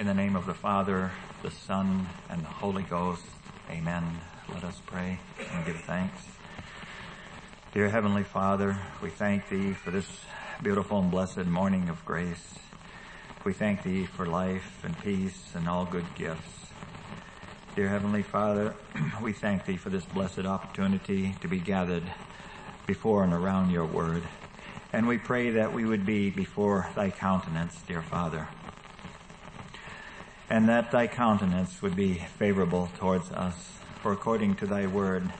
In the name of the Father, the Son, and the Holy Ghost. Amen. Let us pray and give thanks. Dear Heavenly Father, we thank Thee for this beautiful and blessed morning of grace. We thank Thee for life and peace and all good gifts. Dear Heavenly Father, we thank Thee for this blessed opportunity to be gathered before and around Your Word. And we pray that we would be before Thy countenance, dear Father. And that Thy countenance would be favorable towards us. For according to Thy Word,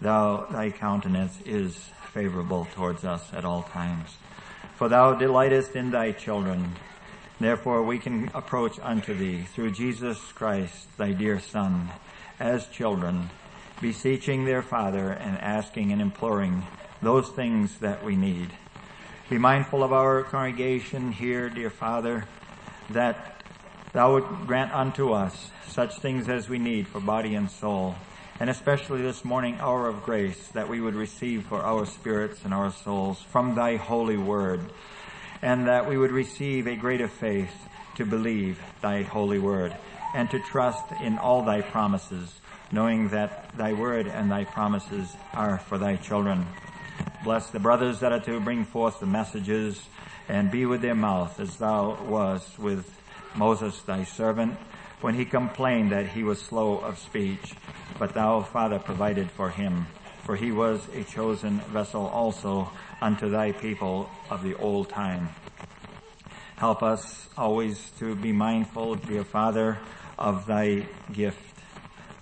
Thou, Thy countenance is favorable towards us at all times. For Thou delightest in Thy children. Therefore we can approach unto Thee through Jesus Christ, Thy dear Son, as children, beseeching their Father and asking and imploring those things that we need. Be mindful of our congregation here, dear Father, that Thou would grant unto us such things as we need for body and soul, and especially this morning hour of grace that we would receive for our spirits and our souls from Thy holy word, and that we would receive a greater faith to believe Thy holy word, and to trust in all Thy promises, knowing that Thy word and Thy promises are for Thy children. Bless the brothers that are to bring forth the messages and be with their mouth as thou was with Moses thy servant when he complained that he was slow of speech. But thou, Father, provided for him, for he was a chosen vessel also unto thy people of the old time. Help us always to be mindful, dear Father, of thy gift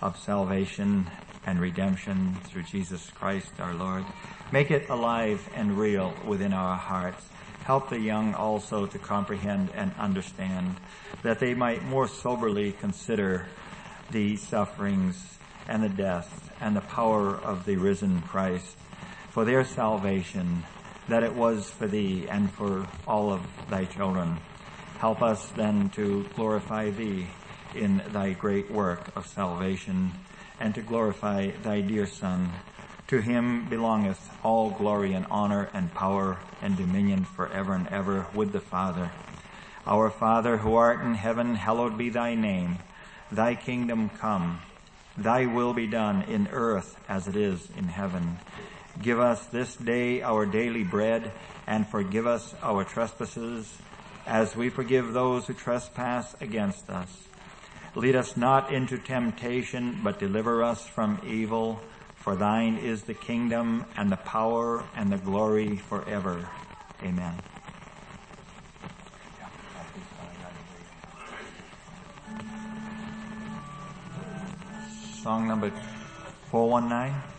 of salvation and redemption through Jesus Christ our Lord. Make it alive and real within our hearts. Help the young also to comprehend and understand that they might more soberly consider the sufferings and the death and the power of the risen Christ for their salvation, that it was for thee and for all of thy children. Help us then to glorify thee in thy great work of salvation and to glorify thy dear Son. To him belongeth all glory and honor and power and dominion forever and ever with the Father. Our Father who art in heaven, hallowed be thy name. Thy kingdom come. Thy will be done in earth as it is in heaven. Give us this day our daily bread and forgive us our trespasses as we forgive those who trespass against us. Lead us not into temptation, but deliver us from evil. For thine is the kingdom and the power and the glory forever. Amen. Song number 419.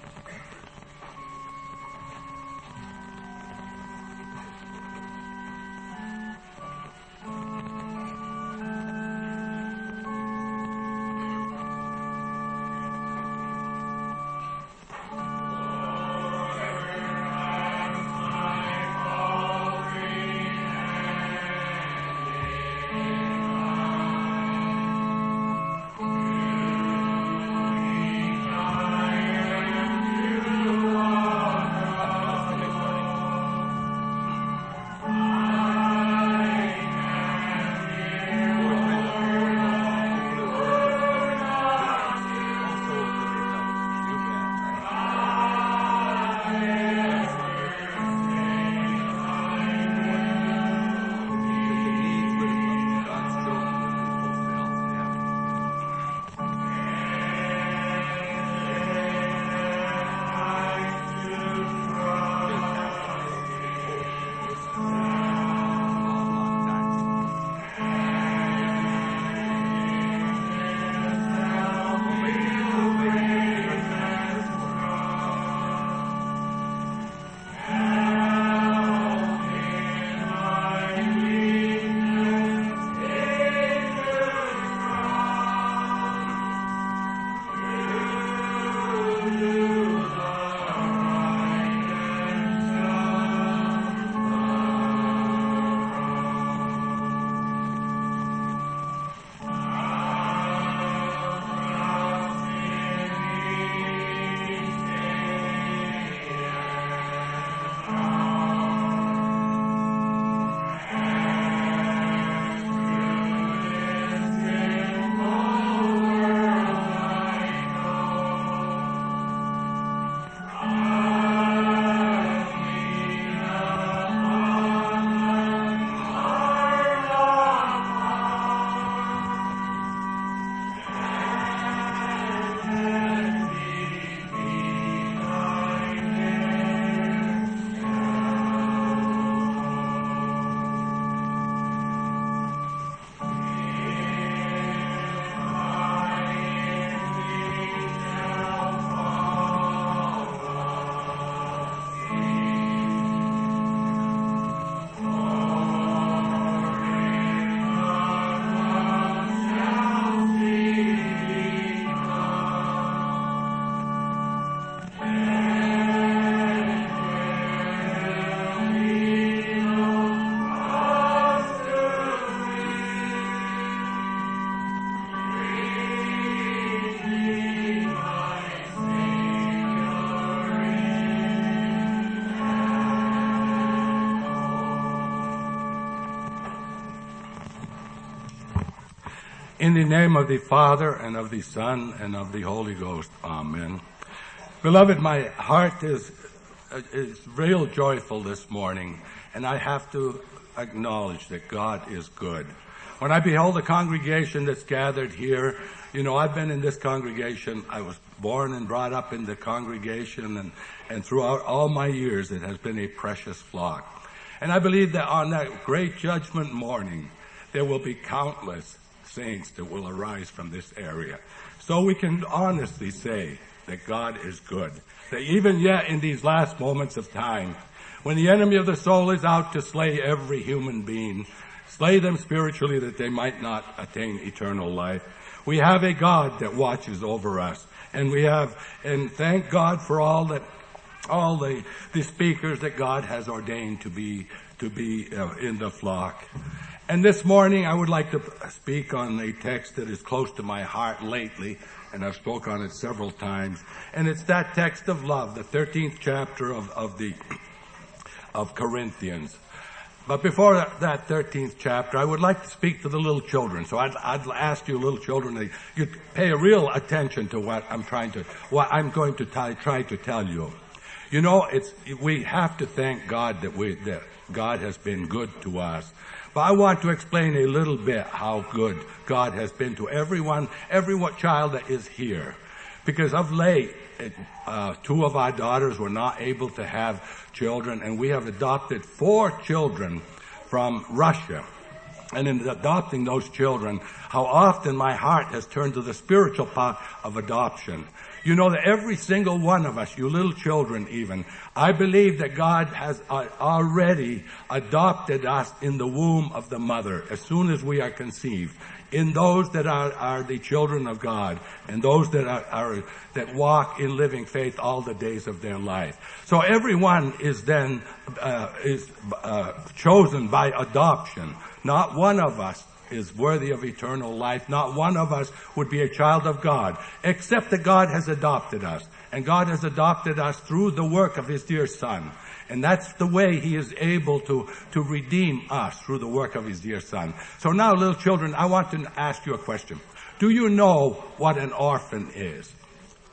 In the name of the Father and of the Son and of the Holy Ghost. Amen. Beloved, my heart is, is real joyful this morning, and I have to acknowledge that God is good. When I behold the congregation that's gathered here, you know, I've been in this congregation. I was born and brought up in the congregation and, and throughout all my years it has been a precious flock. And I believe that on that great judgment morning, there will be countless saints that will arise from this area. So we can honestly say that God is good. That even yet in these last moments of time, when the enemy of the soul is out to slay every human being, slay them spiritually that they might not attain eternal life, we have a God that watches over us. And we have, and thank God for all that, all the, the speakers that God has ordained to be, to be uh, in the flock. And this morning I would like to speak on a text that is close to my heart lately, and I've spoke on it several times. And it's that text of love, the 13th chapter of, of the, of Corinthians. But before that 13th chapter, I would like to speak to the little children. So I'd, I'd ask you little children to you pay a real attention to what I'm trying to, what I'm going to t- try to tell you. You know, it's, we have to thank God that we, that God has been good to us. But I want to explain a little bit how good God has been to everyone, every child that is here. Because of late, uh, two of our daughters were not able to have children, and we have adopted four children from Russia. And in adopting those children, how often my heart has turned to the spiritual part of adoption. You know that every single one of us, you little children even, I believe that God has uh, already adopted us in the womb of the mother as soon as we are conceived. In those that are, are the children of God and those that are, are, that walk in living faith all the days of their life. So everyone is then uh, is uh, chosen by adoption. Not one of us is worthy of eternal life. Not one of us would be a child of God, except that God has adopted us. And God has adopted us through the work of His dear Son. And that's the way He is able to, to redeem us through the work of His dear Son. So now, little children, I want to ask you a question. Do you know what an orphan is?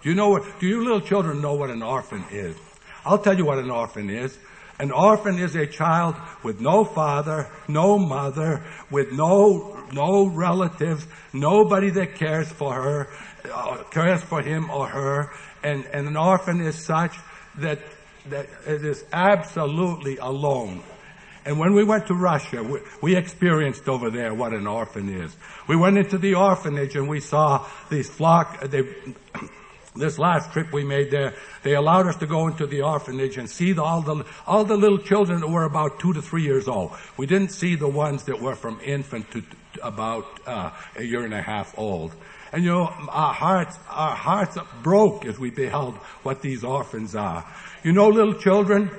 Do you know what, do you little children know what an orphan is? I'll tell you what an orphan is. An orphan is a child with no father, no mother, with no, no relatives, nobody that cares for her, uh, cares for him or her. And, and an orphan is such that, that it is absolutely alone. And when we went to Russia, we, we, experienced over there what an orphan is. We went into the orphanage and we saw these flock, they, this last trip we made there, they allowed us to go into the orphanage and see the, all the all the little children that were about two to three years old. We didn't see the ones that were from infant to, to about uh, a year and a half old. And you know, our hearts our hearts broke as we beheld what these orphans are. You know, little children,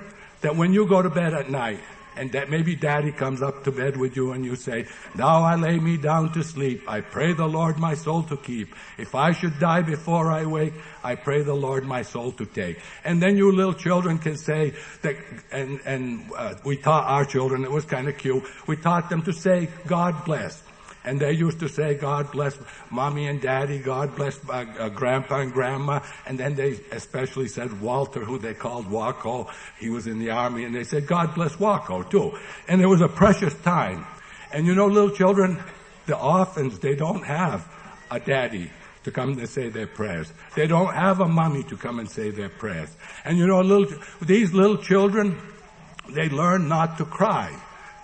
that when you go to bed at night, and that maybe daddy comes up to bed with you and you say, now I lay me down to sleep. I pray the Lord my soul to keep. If I should die before I wake, I pray the Lord my soul to take. And then you little children can say that, and, and uh, we taught our children, it was kind of cute, we taught them to say, God bless. And they used to say, God bless mommy and daddy, God bless uh, uh, grandpa and grandma. And then they especially said Walter, who they called Waco. He was in the army and they said, God bless Waco too. And it was a precious time. And you know, little children, the orphans, they don't have a daddy to come and say their prayers. They don't have a mommy to come and say their prayers. And you know, little, these little children, they learn not to cry.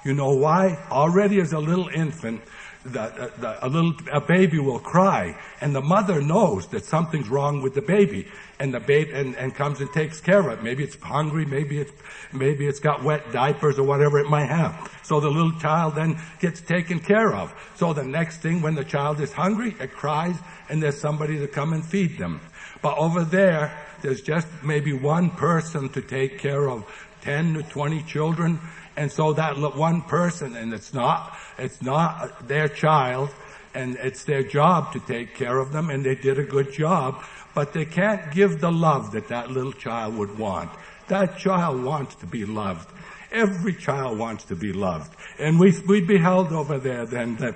You know why? Already as a little infant, the, uh, the, a little a baby will cry, and the mother knows that something's wrong with the baby, and the baby and, and comes and takes care of it. Maybe it's hungry, maybe it's maybe it's got wet diapers or whatever it might have. So the little child then gets taken care of. So the next thing, when the child is hungry, it cries, and there's somebody to come and feed them. But over there, there's just maybe one person to take care of 10 to 20 children, and so that one person, and it's not, it's not their child, and it's their job to take care of them, and they did a good job, but they can't give the love that that little child would want. That child wants to be loved. Every child wants to be loved. And we, we beheld over there then that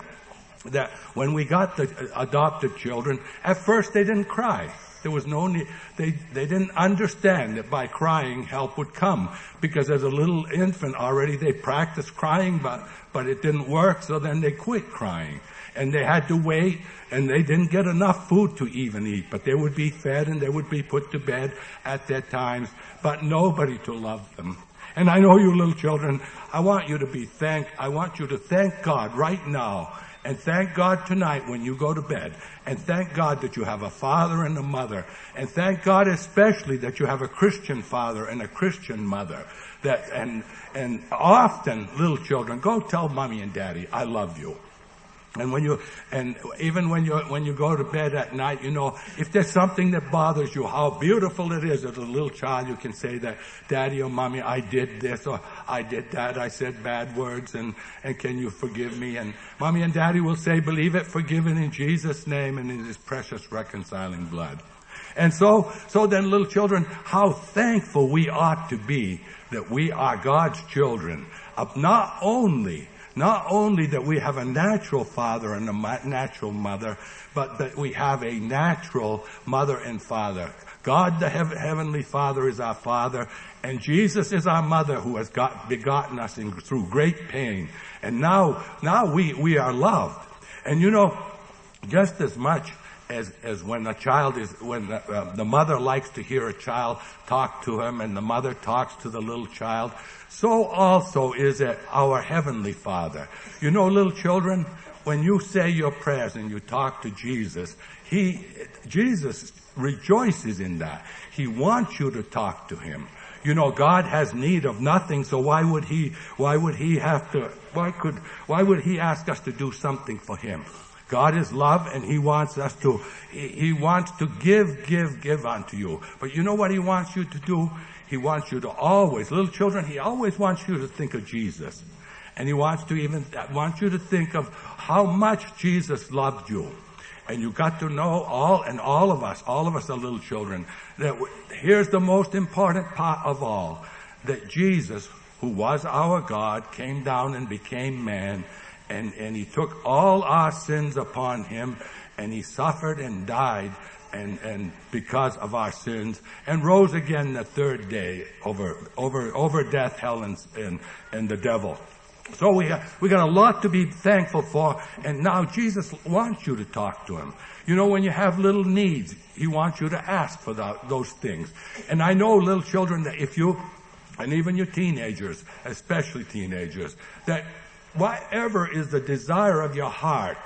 that when we got the uh, adopted children, at first they didn't cry. There was no need, they, they didn't understand that by crying help would come. Because as a little infant already they practiced crying, but, but it didn't work, so then they quit crying. And they had to wait, and they didn't get enough food to even eat, but they would be fed and they would be put to bed at their times, but nobody to love them. And I know you little children, I want you to be thank, I want you to thank God right now and thank God tonight when you go to bed. And thank God that you have a father and a mother. And thank God especially that you have a Christian father and a Christian mother. That, and, and often little children, go tell mommy and daddy, I love you. And when you, and even when you, when you go to bed at night, you know, if there's something that bothers you, how beautiful it is as a little child, you can say that, daddy or mommy, I did this or I did that, I said bad words and, and can you forgive me? And mommy and daddy will say, believe it, forgiven in Jesus' name and in his precious reconciling blood. And so, so then little children, how thankful we ought to be that we are God's children of not only not only that we have a natural father and a natural mother, but that we have a natural mother and father. God the Heavenly Father is our Father, and Jesus is our mother who has got, begotten us in, through great pain. And now, now we, we are loved. And you know, just as much as, as when a child is, when the, uh, the mother likes to hear a child talk to him and the mother talks to the little child, so also is it our Heavenly Father. You know, little children, when you say your prayers and you talk to Jesus, He, Jesus rejoices in that. He wants you to talk to Him. You know, God has need of nothing, so why would He, why would He have to, why could, why would He ask us to do something for Him? God is love and He wants us to, He wants to give, give, give unto you. But you know what He wants you to do? He wants you to always, little children, He always wants you to think of Jesus. And He wants to even, wants you to think of how much Jesus loved you. And you got to know all, and all of us, all of us are little children, that here's the most important part of all, that Jesus, who was our God, came down and became man and, and he took all our sins upon him and he suffered and died and, and because of our sins and rose again the third day over, over, over death, hell, and, and, and the devil. So we, we got a lot to be thankful for, and now Jesus wants you to talk to him. You know, when you have little needs, he wants you to ask for those things. And I know little children that if you, and even your teenagers, especially teenagers, that whatever is the desire of your heart,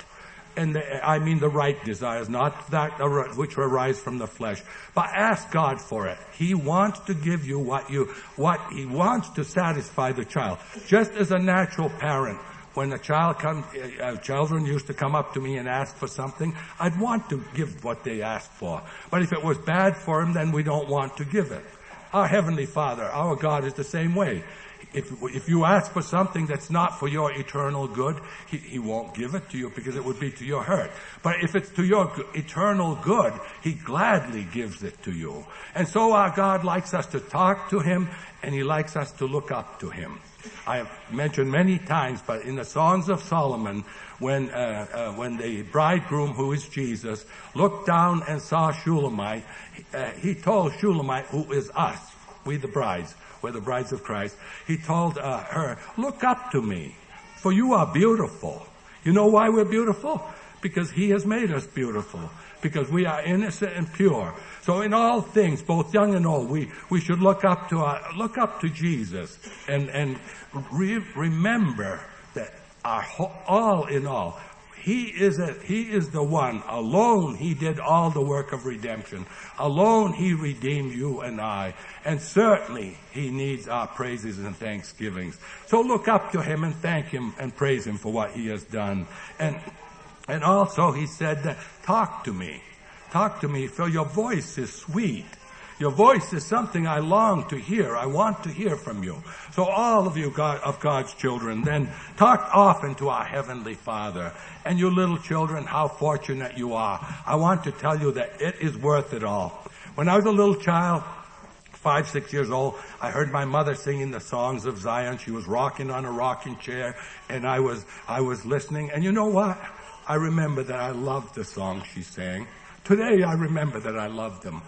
and the, I mean the right desires, not that which arise from the flesh, but ask God for it. He wants to give you what you, what He wants to satisfy the child. Just as a natural parent, when a child comes, uh, uh, children used to come up to me and ask for something, I'd want to give what they asked for. But if it was bad for them, then we don't want to give it. Our Heavenly Father, our God is the same way if, if you ask for something that's not for your eternal good, he, he won't give it to you because it would be to your hurt. But if it's to your eternal good, He gladly gives it to you. And so our God likes us to talk to Him and He likes us to look up to Him. I have mentioned many times, but in the Songs of Solomon, when uh, uh, when the bridegroom, who is Jesus, looked down and saw Shulamite, uh, he told Shulamite, who is us, we the brides, we're the brides of Christ. He told uh, her, look up to me, for you are beautiful. You know why we're beautiful? Because He has made us beautiful. Because we are innocent and pure. So in all things, both young and old, we, we should look up to our, look up to Jesus and, and re- remember that our, all in all, he is a, He is the one. Alone He did all the work of redemption. Alone He redeemed you and I. And certainly He needs our praises and thanksgivings. So look up to Him and thank Him and praise Him for what He has done. And, and also He said talk to me. Talk to me for your voice is sweet. Your voice is something I long to hear. I want to hear from you. So all of you God, of God's children, then talk often to our Heavenly Father. And you little children, how fortunate you are. I want to tell you that it is worth it all. When I was a little child, five, six years old, I heard my mother singing the songs of Zion. She was rocking on a rocking chair and I was, I was listening. And you know what? I remember that I loved the songs she sang. Today I remember that I loved them.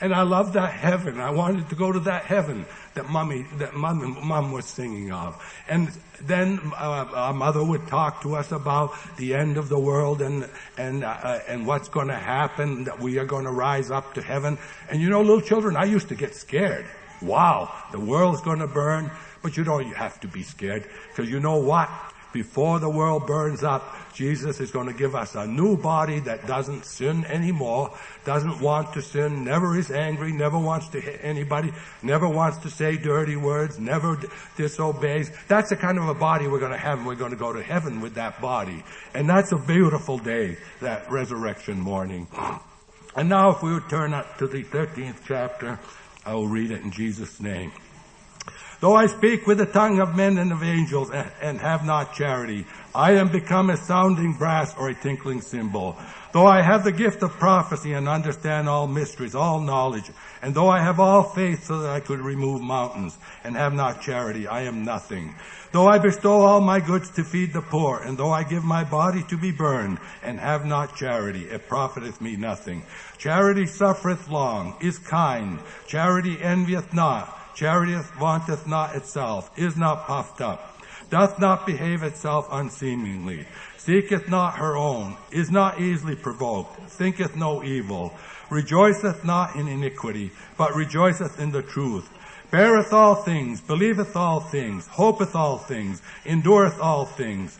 And I loved that heaven. I wanted to go to that heaven that mommy, that mom, mom was singing of. And then uh, our mother would talk to us about the end of the world and and uh, and what's going to happen. That we are going to rise up to heaven. And you know, little children, I used to get scared. Wow, the world's going to burn. But you don't have to be scared because you know what? Before the world burns up, Jesus is going to give us a new body that doesn't sin anymore, doesn't want to sin, never is angry, never wants to hit anybody, never wants to say dirty words, never d- disobeys. That's the kind of a body we're going to have and we're going to go to heaven with that body. And that's a beautiful day, that resurrection morning. And now if we would turn up to the 13th chapter, I will read it in Jesus' name. Though I speak with the tongue of men and of angels and have not charity, I am become a sounding brass or a tinkling cymbal. Though I have the gift of prophecy and understand all mysteries, all knowledge, and though I have all faith so that I could remove mountains and have not charity, I am nothing. Though I bestow all my goods to feed the poor, and though I give my body to be burned and have not charity, it profiteth me nothing. Charity suffereth long, is kind, charity envieth not, Charity vaunteth not itself, is not puffed up, doth not behave itself unseemingly, seeketh not her own, is not easily provoked, thinketh no evil, rejoiceth not in iniquity, but rejoiceth in the truth, beareth all things, believeth all things, hopeth all things, endureth all things.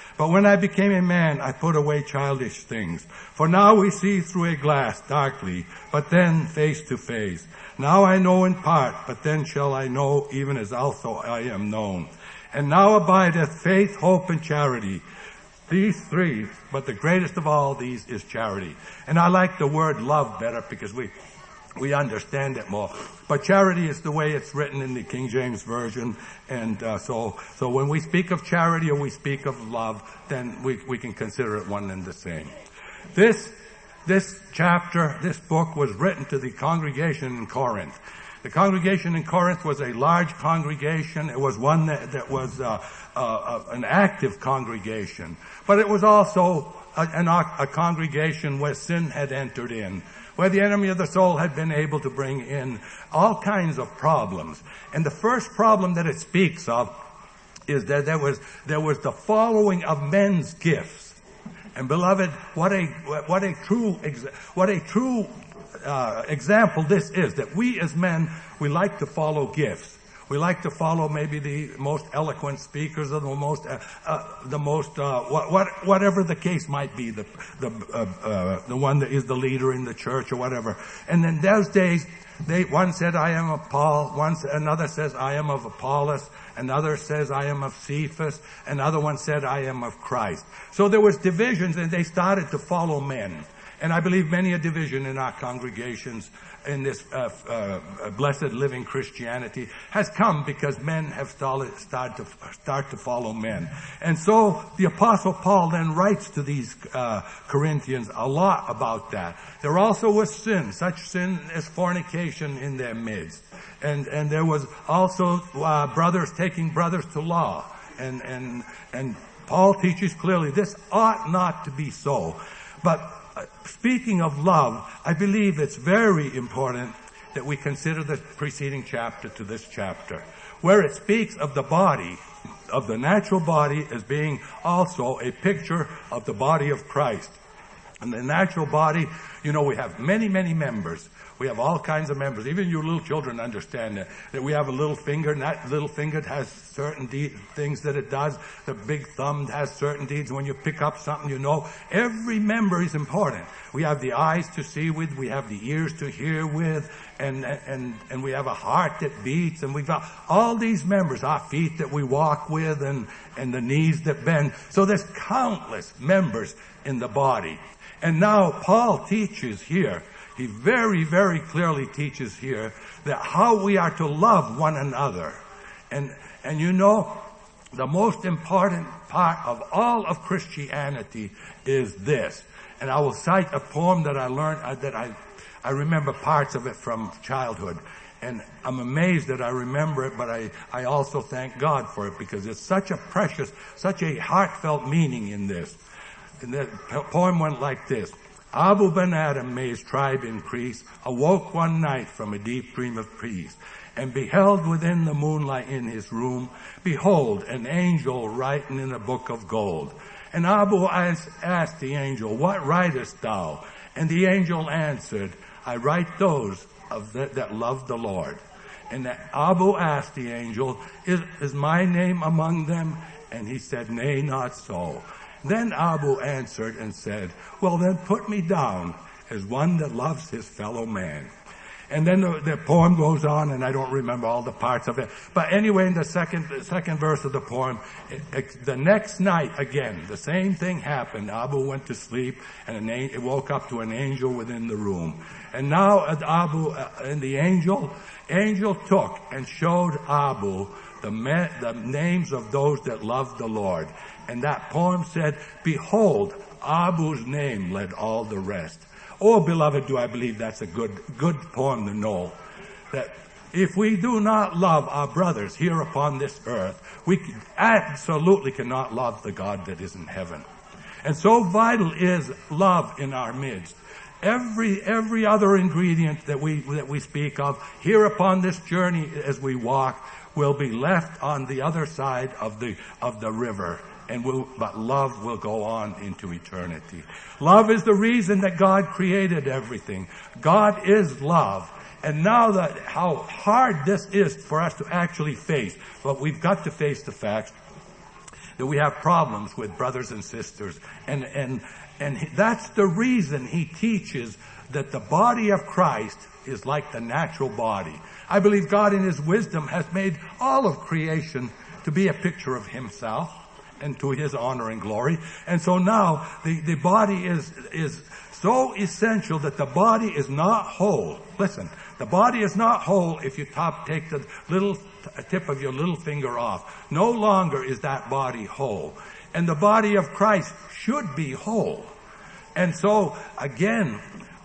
But when I became a man, I put away childish things. For now we see through a glass darkly, but then face to face. Now I know in part, but then shall I know even as also I am known. And now abideth faith, hope, and charity. These three, but the greatest of all these is charity. And I like the word love better because we, we understand it more. But charity is the way it's written in the King James Version. And uh, so, so when we speak of charity or we speak of love, then we, we can consider it one and the same. This, this chapter, this book was written to the congregation in Corinth. The congregation in Corinth was a large congregation. It was one that, that was uh, uh, uh an active congregation. But it was also a, an, a congregation where sin had entered in, where the enemy of the soul had been able to bring in all kinds of problems. And the first problem that it speaks of is that there was, there was the following of men's gifts. And beloved, what a, what a true, what a true uh, example this is that we as men, we like to follow gifts. We like to follow maybe the most eloquent speakers or the most, uh, uh, the most, uh, what, what, whatever the case might be, the, the, uh, uh, the one that is the leader in the church or whatever. And in those days, they, one said, I am of Paul, one, another says, I am of Apollos, another says, I am of Cephas, another one said, I am of Christ. So there was divisions and they started to follow men. And I believe many a division in our congregations in this uh, uh, blessed living Christianity has come because men have started, started to start to follow men. And so the apostle Paul then writes to these uh, Corinthians a lot about that. There also was sin, such sin as fornication in their midst. And, and there was also uh, brothers taking brothers to law. And, and, and Paul teaches clearly this ought not to be so. But Uh, speaking of love, I believe it's very important that we consider the preceding chapter to this chapter, where it speaks of the body, of the natural body as being also a picture of the body of Christ. And the natural body, you know, we have many, many members. We have all kinds of members. Even you little children understand that, that we have a little finger and that little finger has certain de- things that it does. The big thumb has certain deeds. When you pick up something, you know, every member is important. We have the eyes to see with, we have the ears to hear with, and, and, and we have a heart that beats, and we've got all these members, our feet that we walk with, and, and the knees that bend. So there's countless members in the body. And now Paul teaches here he very, very clearly teaches here that how we are to love one another. And, and you know, the most important part of all of Christianity is this. And I will cite a poem that I learned, uh, that I, I remember parts of it from childhood. And I'm amazed that I remember it, but I, I also thank God for it because it's such a precious, such a heartfelt meaning in this. And the poem went like this. Abou Ben Adhem, may his tribe increase, awoke one night from a deep dream of peace, and beheld within the moonlight in his room, behold, an angel writing in a book of gold. And Abou asked the angel, what writest thou? And the angel answered, I write those of the, that love the Lord. And Abou asked the angel, is, is my name among them? And he said, nay, not so. Then Abou answered and said, well then put me down as one that loves his fellow man. And then the, the, poem goes on, and I don't remember all the parts of it. But anyway, in the second, the second verse of the poem, it, it, the next night again, the same thing happened. Abou went to sleep, and an, it woke up to an angel within the room. And now Abou uh, and the angel, angel took and showed Abou the, me, the names of those that loved the Lord. And that poem said, behold, Abou's name led all the rest. Oh, beloved, do I believe that's a good, good poem to know. That if we do not love our brothers here upon this earth, we absolutely cannot love the God that is in heaven. And so vital is love in our midst. Every, every other ingredient that we, that we speak of here upon this journey as we walk will be left on the other side of the, of the river and will, but love will go on into eternity. Love is the reason that God created everything. God is love. And now that how hard this is for us to actually face, but we've got to face the fact that we have problems with brothers and sisters. And, and, and that's the reason he teaches that the body of Christ is like the natural body. I believe God in his wisdom has made all of creation to be a picture of himself and to his honor and glory. And so now the, the body is, is so essential that the body is not whole. Listen, the body is not whole if you top, take the little tip of your little finger off. No longer is that body whole. And the body of Christ should be whole. And so again,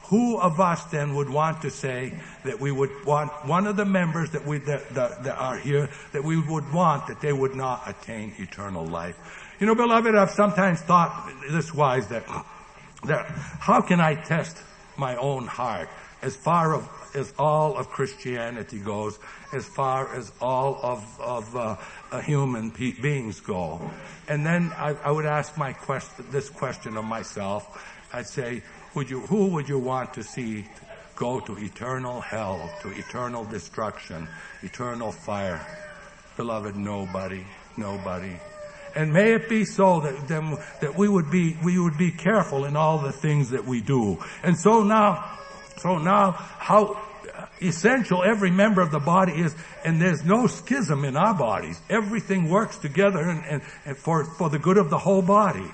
who of us then would want to say that we would want one of the members that we that, that, that, are here that we would want that they would not attain eternal life? You know beloved i've sometimes thought this wise that that how can i test my own heart as far of, as all of christianity goes as far as all of of uh, uh, human beings go? And then I, I would ask my question this question of myself. I'd say would you, who would you want to see go to eternal hell, to eternal destruction, eternal fire? Beloved, nobody, nobody. And may it be so that, that we would be, we would be careful in all the things that we do. And so now, so now, how essential every member of the body is, and there's no schism in our bodies. Everything works together and, and, and for, for the good of the whole body.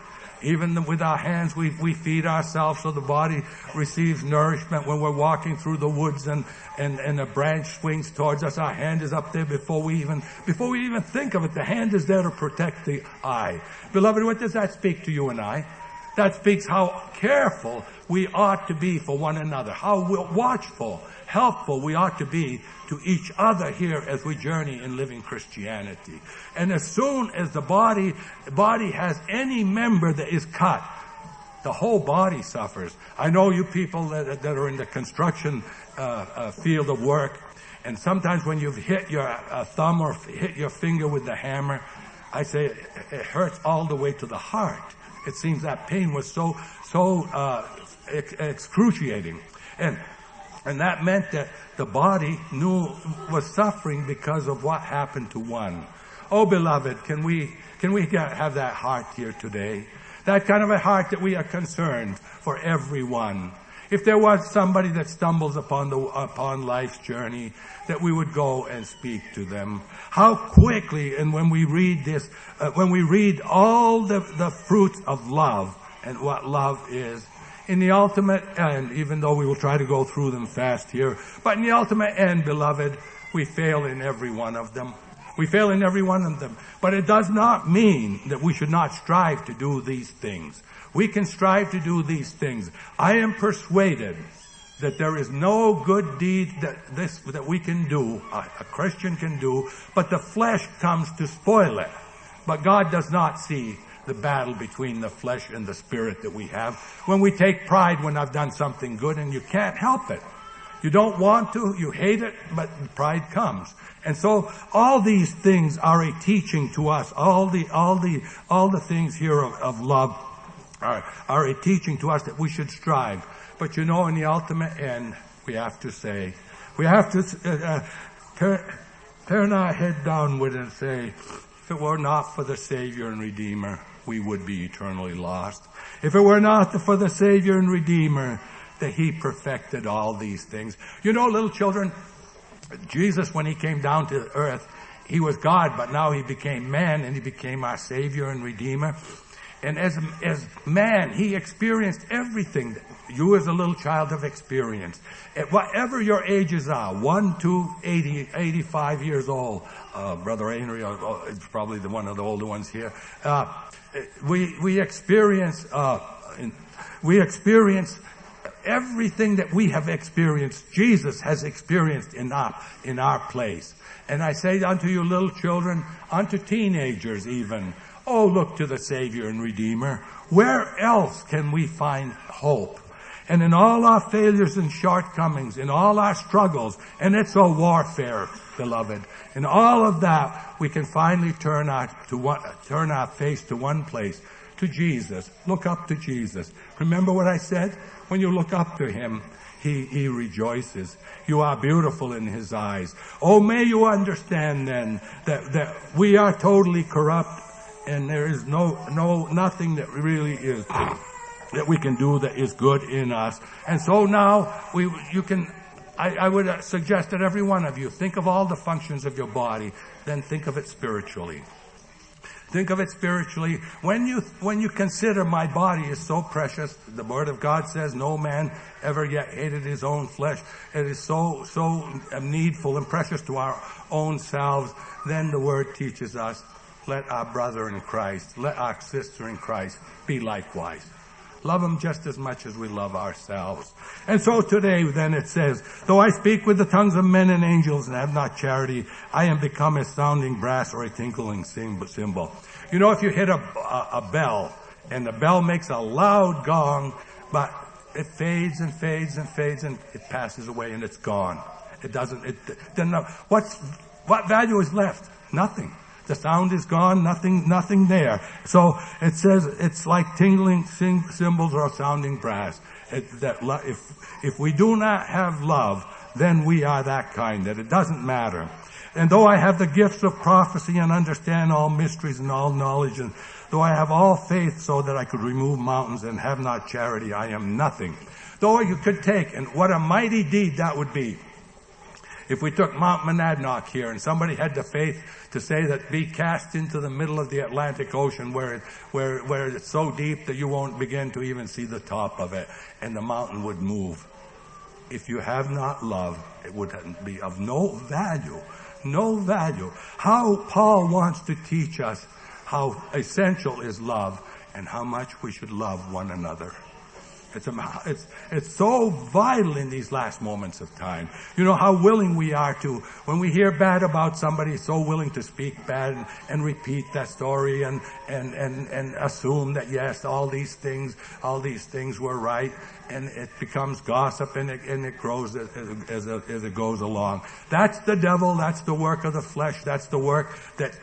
Even with our hands, we, we feed ourselves so the body receives nourishment when we're walking through the woods and, and, and a branch swings towards us. Our hand is up there before we even, before we even think of it. The hand is there to protect the eye. Beloved, what does that speak to you and I? That speaks how careful we ought to be for one another, how watchful, helpful we ought to be to each other here as we journey in living Christianity. And as soon as the body, body has any member that is cut, the whole body suffers. I know you people that, that are in the construction uh, uh, field of work, and sometimes when you've hit your uh, thumb or hit your finger with the hammer, I say it, it hurts all the way to the heart. It seems that pain was so so uh, ex- excruciating, and and that meant that the body knew was suffering because of what happened to one. Oh, beloved, can we can we get, have that heart here today? That kind of a heart that we are concerned for everyone. If there was somebody that stumbles upon the upon life's journey, that we would go and speak to them. How quickly, and when we read this, uh, when we read all the the fruits of love and what love is, in the ultimate end, even though we will try to go through them fast here, but in the ultimate end, beloved, we fail in every one of them. We fail in every one of them. But it does not mean that we should not strive to do these things. We can strive to do these things. I am persuaded that there is no good deed that this that we can do, a, a Christian can do, but the flesh comes to spoil it. But God does not see the battle between the flesh and the spirit that we have. When we take pride when I've done something good and you can't help it. You don't want to, you hate it, but pride comes. And so all these things are a teaching to us. All the, all the, all the things here of, of love are, are a teaching to us that we should strive. But you know, in the ultimate end, we have to say, we have to uh, uh, turn, turn our head downward and say, if it were not for the Savior and Redeemer, we would be eternally lost. If it were not for the Savior and Redeemer, that He perfected all these things. You know, little children, Jesus, when He came down to earth, He was God, but now He became man and He became our Savior and Redeemer. And as, as man, He experienced everything that you as a little child have experienced. At whatever your ages are, 1 to 80, 85 years old, uh, Brother Henry uh, uh, is probably the one of the older ones here. Uh, we, we experience, uh, we experience everything that we have experienced, Jesus has experienced in our, in our place. And I say unto you little children, unto teenagers even, oh look to the Savior and Redeemer. Where else can we find hope? And in all our failures and shortcomings, in all our struggles, and it's a warfare, beloved. In all of that, we can finally turn our, to one, turn our face to one place, to Jesus. Look up to Jesus. Remember what I said? When you look up to Him, he, he rejoices. You are beautiful in His eyes. Oh, may you understand then that, that we are totally corrupt and there is no, no, nothing that really is, that we can do that is good in us. And so now we, you can I, I, would suggest that every one of you think of all the functions of your body, then think of it spiritually. Think of it spiritually. When you, when you consider my body is so precious, the Word of God says no man ever yet hated his own flesh. It is so, so needful and precious to our own selves. Then the Word teaches us, let our brother in Christ, let our sister in Christ be likewise. Love them just as much as we love ourselves. And so today then it says, though I speak with the tongues of men and angels and have not charity, I am become a sounding brass or a tinkling cymbal. You know, if you hit a, a, a bell and the bell makes a loud gong, but it fades and fades and fades and it passes away and it's gone. It doesn't, it, then uh, what's, what value is left? Nothing. The sound is gone, nothing, nothing there. So it says it's like tingling cymbals or sounding brass. It, that if, if we do not have love, then we are that kind, that it doesn't matter. And though I have the gifts of prophecy and understand all mysteries and all knowledge, and though I have all faith so that I could remove mountains and have not charity, I am nothing. Though you could take, and what a mighty deed that would be. If we took Mount Monadnock here and somebody had the faith to say that be cast into the middle of the Atlantic Ocean where it, where, where it's so deep that you won't begin to even see the top of it and the mountain would move. If you have not love, it would be of no value. No value. How Paul wants to teach us how essential is love and how much we should love one another. It's, it's, it's so vital in these last moments of time. You know how willing we are to, when we hear bad about somebody, so willing to speak bad and, and repeat that story and, and, and, and assume that yes, all these things, all these things were right. And it becomes gossip and it, and it grows as, as, as it goes along. That's the devil. That's the work of the flesh. That's the work that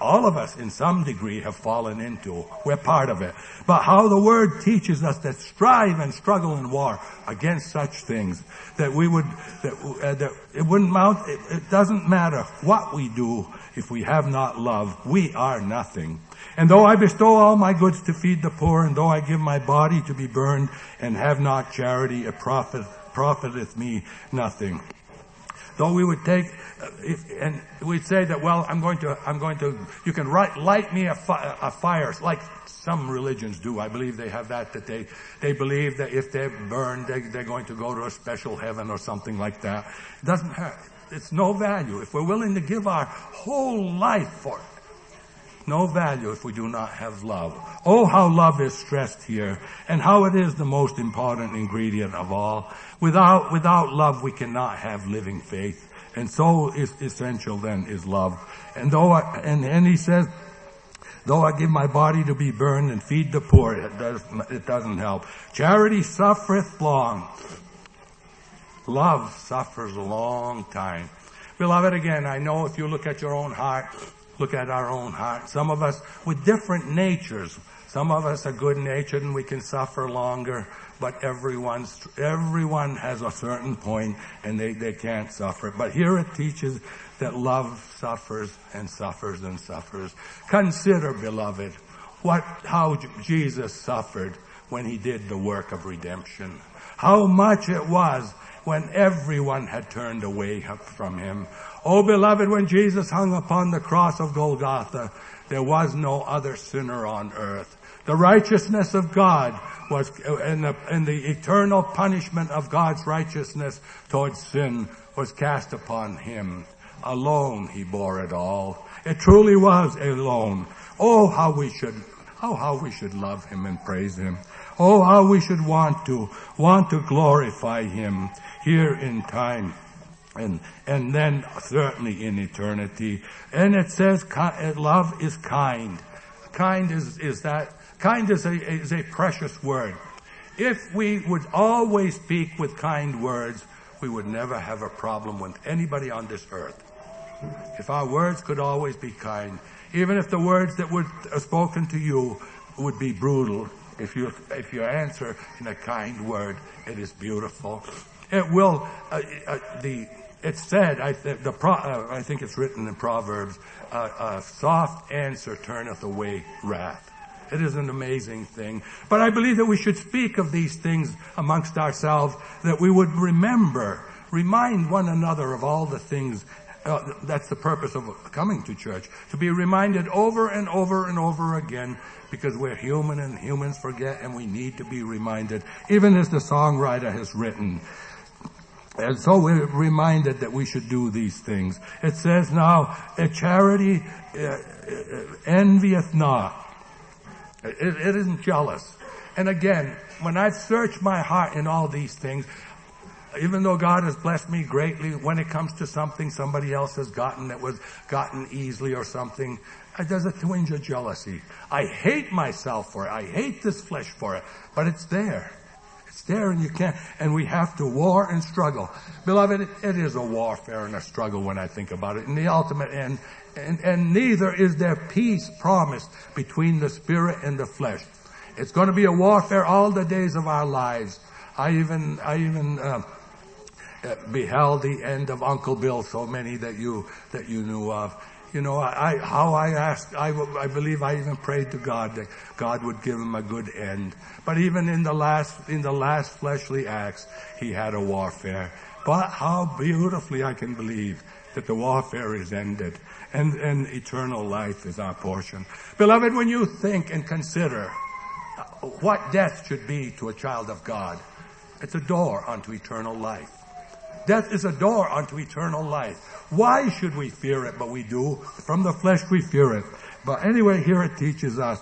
all of us in some degree have fallen into. We're part of it. But how the word teaches us to strive and struggle in war against such things, that we would, that, uh, that it wouldn't mount, it, it doesn't matter what we do if we have not love, we are nothing. And though I bestow all my goods to feed the poor, and though I give my body to be burned and have not charity, it profit, profiteth me nothing. Though we would take, uh, and we'd say that, well, I'm going to, I'm going to, you can light me a, fi- a fire, like some religions do. I believe they have that, that they, they believe that if they're burned, they, they're going to go to a special heaven or something like that. It doesn't have, it's no value. If we're willing to give our whole life for it, no value if we do not have love. Oh, how love is stressed here and how it is the most important ingredient of all. Without, without love, we cannot have living faith. And so essential then is love. And though I, and, and he says, though I give my body to be burned and feed the poor, it does, it doesn't help. Charity suffereth long. Love suffers a long time. Beloved, again, I know if you look at your own heart, look at our own heart. Some of us with different natures. Some of us are good natured and we can suffer longer, but everyone's, everyone has a certain point and they, they can't suffer. But here it teaches that love suffers and suffers and suffers. Consider, beloved, what, how Jesus suffered when he did the work of redemption. How much it was when everyone had turned away from him. Oh beloved, when Jesus hung upon the cross of Golgotha, there was no other sinner on earth. The righteousness of God was, uh, and the, and the eternal punishment of God's righteousness towards sin was cast upon him. Alone he bore it all. It truly was alone. Oh, how we should, oh, how we should love him and praise him. Oh, how we should want to, want to glorify him here in time and and then certainly in eternity. And it says eh, love is kind. Kind is is that kind is a is a precious word. If we would always speak with kind words, we would never have a problem with anybody on this earth. If our words could always be kind, even if the words that were uh, spoken to you would be brutal, if you if you answer in a kind word, it is beautiful. It will uh, uh, the it's said, I, the, Pro, uh, I think it's written in Proverbs, uh, a soft answer turneth away wrath. It is an amazing thing. But I believe that we should speak of these things amongst ourselves, that we would remember, remind one another of all the things uh, that's the purpose of coming to church. To be reminded over and over and over again because we're human and humans forget and we need to be reminded. Even as the songwriter has written, and so we're reminded that we should do these things. It says now, a charity uh, uh, envieth not. It, it isn't jealous. And again, when I've searched my heart in all these things, even though God has blessed me greatly, when it comes to something somebody else has gotten that was gotten easily or something, there's a twinge of jealousy. I hate myself for it. I hate this flesh for it, but it's there. It's there and you can't, and we have to war and struggle. Beloved, it, is a warfare and a struggle when I think about it. In the ultimate end, and, and neither is there peace promised between the spirit and the flesh. It's going to be a warfare all the days of our lives. I even, I even, uh beheld the end of Uncle Bill, so many that you, that you knew of you know, I, how I asked, I, I believe I even prayed to God that God would give him a good end. But even in the last, in the last fleshly acts, he had a warfare. But how beautifully I can believe that the warfare is ended and, and eternal life is our portion. Beloved, when you think and consider uh, what death should be to a child of God, it's a door unto eternal life. Death is a door unto eternal life. Why should we fear it? But we do. From the flesh we fear it. But anyway, here it teaches us.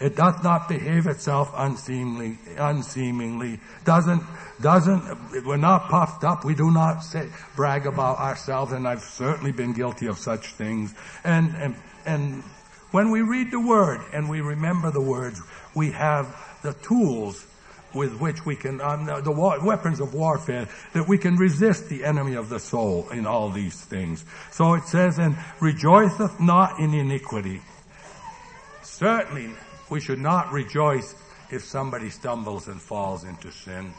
It doth not behave itself unseemly, unseemingly. Doesn't, doesn't, we're not puffed up. We do not say, brag about ourselves, and I've certainly been guilty of such things. And, and, and when we read the word and we remember the words, we have the tools with which we can, um, the war, weapons of warfare, that we can resist the enemy of the soul in all these things. So it says, and rejoiceth not in iniquity. Certainly, we should not rejoice if somebody stumbles and falls into sin.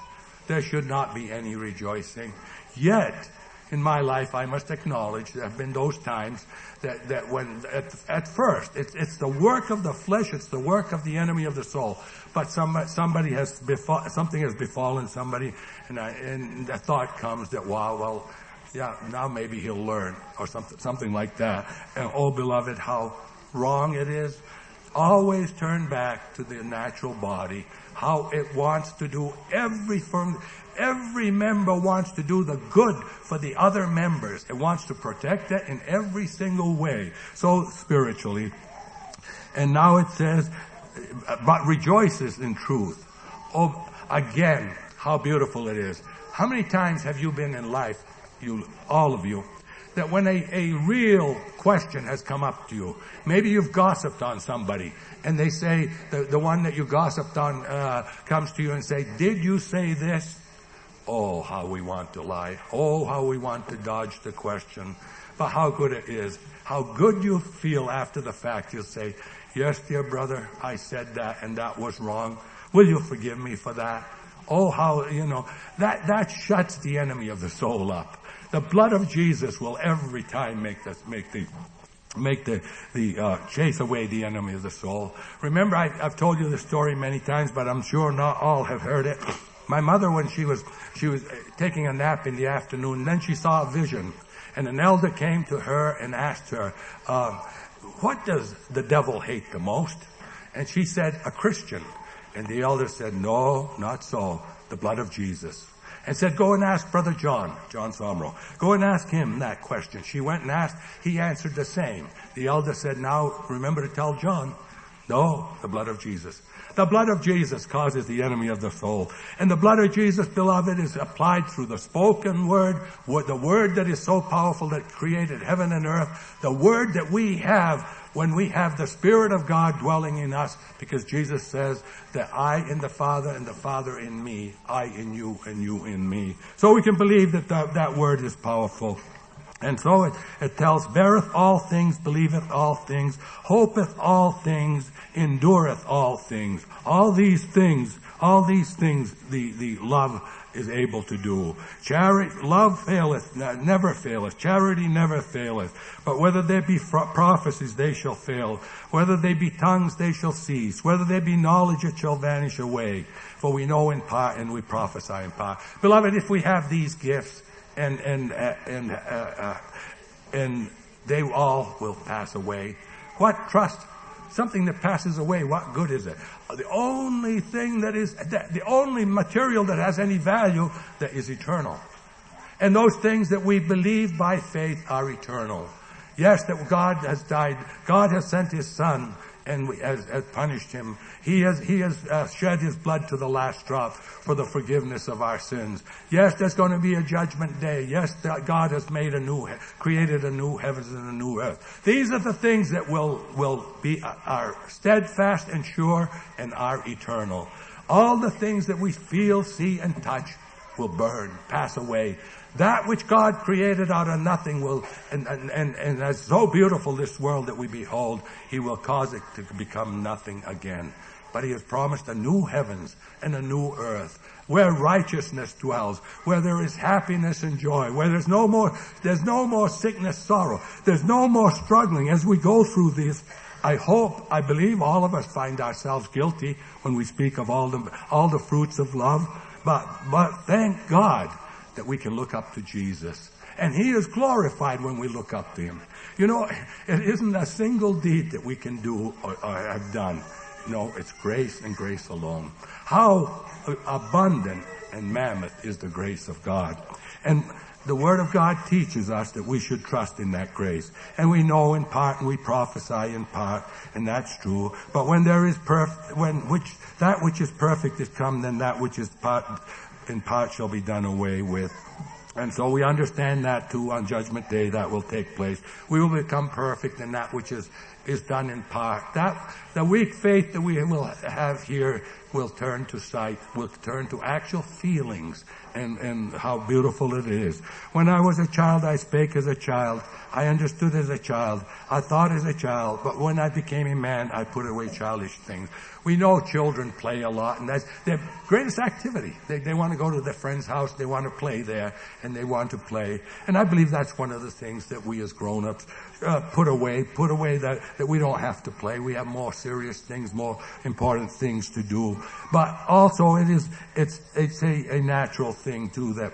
There should not be any rejoicing. Yet, in my life, I must acknowledge there have been those times that, that when, at, at first, it's, it's the work of the flesh, it's the work of the enemy of the soul. But some, somebody has befall, something has befallen somebody, and, I, and the thought comes that, wow, well, yeah, now maybe he'll learn or something, something like that. And oh, beloved, how wrong it is. Always turn back to the natural body, how it wants to do every from, every member wants to do the good for the other members. It wants to protect it in every single way. So spiritually. And now it says, but rejoices in truth. Oh, again, how beautiful it is. How many times have you been in life, you, all of you, that when a, a real question has come up to you, maybe you've gossiped on somebody, and they say, the, the one that you gossiped on uh, comes to you and say, did you say this? Oh, how we want to lie. Oh, how we want to dodge the question. But how good it is. How good you feel after the fact. You'll say, yes, dear brother, I said that and that was wrong. Will you forgive me for that? Oh, how, you know, that, that shuts the enemy of the soul up. The blood of Jesus will every time make the, make the, make the, the, uh, chase away the enemy of the soul. Remember, I, I've told you the story many times, but I'm sure not all have heard it. My mother, when she was, she was taking a nap in the afternoon, then she saw a vision. And an elder came to her and asked her, uh, what does the devil hate the most? And she said, a Christian. And the elder said, no, not so. The blood of Jesus. And said, go and ask Brother John, John Somro. Go and ask him that question. She went and asked. He answered the same. The elder said, now remember to tell John. No, the blood of Jesus. The blood of Jesus causes the enemy of the soul. And the blood of Jesus, beloved, is applied through the spoken word, the word that is so powerful that created heaven and earth, the word that we have when we have the Spirit of God dwelling in us, because Jesus says that I in the Father and the Father in me, I in you and you in me. So we can believe that that, that word is powerful. And so it, it tells, beareth all things, believeth all things, hopeth all things, endureth all things. All these things, all these things the, the love is able to do. Charity, love faileth, never faileth. Charity never faileth. But whether there be prophecies, they shall fail. Whether there be tongues, they shall cease. Whether there be knowledge, it shall vanish away. For we know in part and we prophesy in part. Beloved, if we have these gifts, and and uh, and uh, uh, and they all will pass away. What trust? Something that passes away. What good is it? The only thing that is the only material that has any value that is eternal, and those things that we believe by faith are eternal. Yes, that God has died. God has sent His Son and has, has punished him. He has, he has uh, shed his blood to the last drop for the forgiveness of our sins. Yes, there's going to be a judgment day. Yes, God has made a new, created a new heavens and a new earth. These are the things that will, will be, uh, are steadfast and sure and are eternal. All the things that we feel, see, and touch will burn, pass away. That which God created out of nothing will, and, and, and, and as so beautiful this world that we behold, He will cause it to become nothing again. But He has promised a new heavens and a new earth where righteousness dwells, where there is happiness and joy, where there's no more, there's no more sickness, sorrow. There's no more struggling as we go through this. I hope, I believe all of us find ourselves guilty when we speak of all the, all the fruits of love. But, but thank God that we can look up to Jesus. And He is glorified when we look up to Him. You know, it isn't a single deed that we can do or, or have done. No, it's grace and grace alone. How abundant and mammoth is the grace of God. And the Word of God teaches us that we should trust in that grace. And we know in part and we prophesy in part, and that's true. But when there is perfect, when which, that which is perfect is come, then that which is part, in part shall be done away with. And so we understand that too on judgment day that will take place. We will become perfect in that which is, is done in part. That, the weak faith that we will have here will turn to sight, will turn to actual feelings and, and how beautiful it is. When I was a child, I spake as a child. I understood as a child. I thought as a child. But when I became a man, I put away childish things. We know children play a lot, and that's their greatest activity. They, they want to go to their friend's house, they want to play there, and they want to play. And I believe that's one of the things that we as grown-ups uh, put away, put away that, that we don't have to play. We have more serious things, more important things to do. But also it is, it's, it's a, a natural thing too that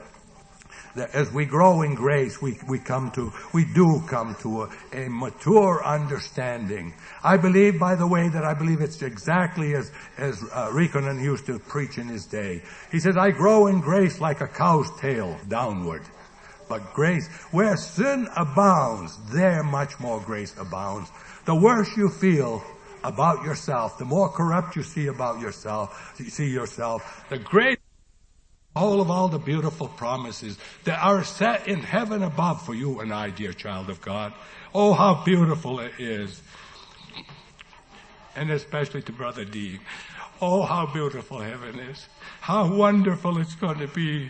that as we grow in grace, we, we come to, we do come to a, a mature understanding. I believe, by the way, that I believe it's exactly as, as uh, used to preach in his day. He says, I grow in grace like a cow's tail downward. But grace, where sin abounds, there much more grace abounds. The worse you feel about yourself, the more corrupt you see about yourself, you see yourself, the greater whole of all the beautiful promises that are set in heaven above for you and I, dear child of God. Oh, how beautiful it is. And especially to Brother D. Oh, how beautiful heaven is. How wonderful it's going to be.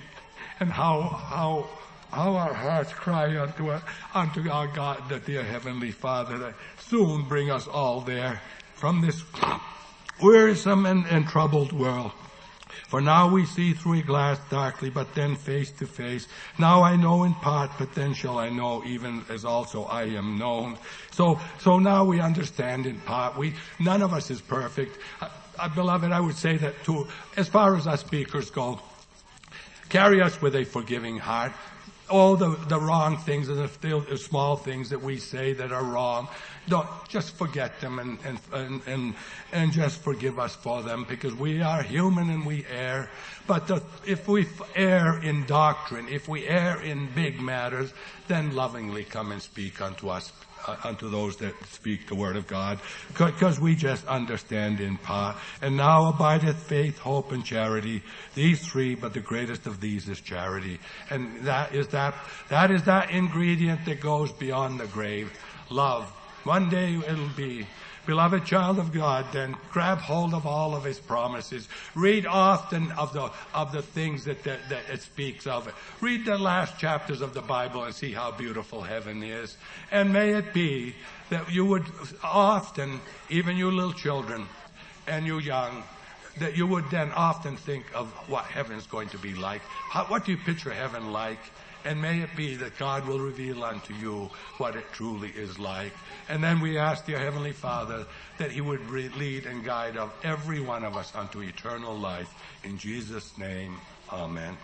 And how, how, how our hearts cry unto, our, unto our God, the dear Heavenly Father, that soon bring us all there from this wearisome and, and troubled world. For now we see through a glass darkly, but then face to face. Now I know in part, but then shall I know even as also I am known. So, so now we understand in part. We, none of us is perfect. Uh, uh, beloved, I would say that to, as far as our speakers go, carry us with a forgiving heart all the, the wrong things and the, the, small things that we say that are wrong. Don't just forget them and, and, and, and, and just forgive us for them because we are human and we err. But the, if we err in doctrine, if we err in big matters, then lovingly come and speak unto us uh, unto those that speak the word of God, because we just understand in part. And now abideth faith, hope, and charity. These three, but the greatest of these is charity. And that is that, that is that ingredient that goes beyond the grave. Love. One day it'll be Beloved child of God, then grab hold of all of his promises. Read often of the, of the things that, that, that it speaks of. Read the last chapters of the Bible and see how beautiful heaven is. And may it be that you would often, even you little children and you young, that you would then often think of what heaven's going to be like. How, what do you picture heaven like? And may it be that God will reveal unto you what it truly is like. And then we ask your Heavenly Father that He would lead and guide of every one of us unto eternal life. In Jesus' name, Amen.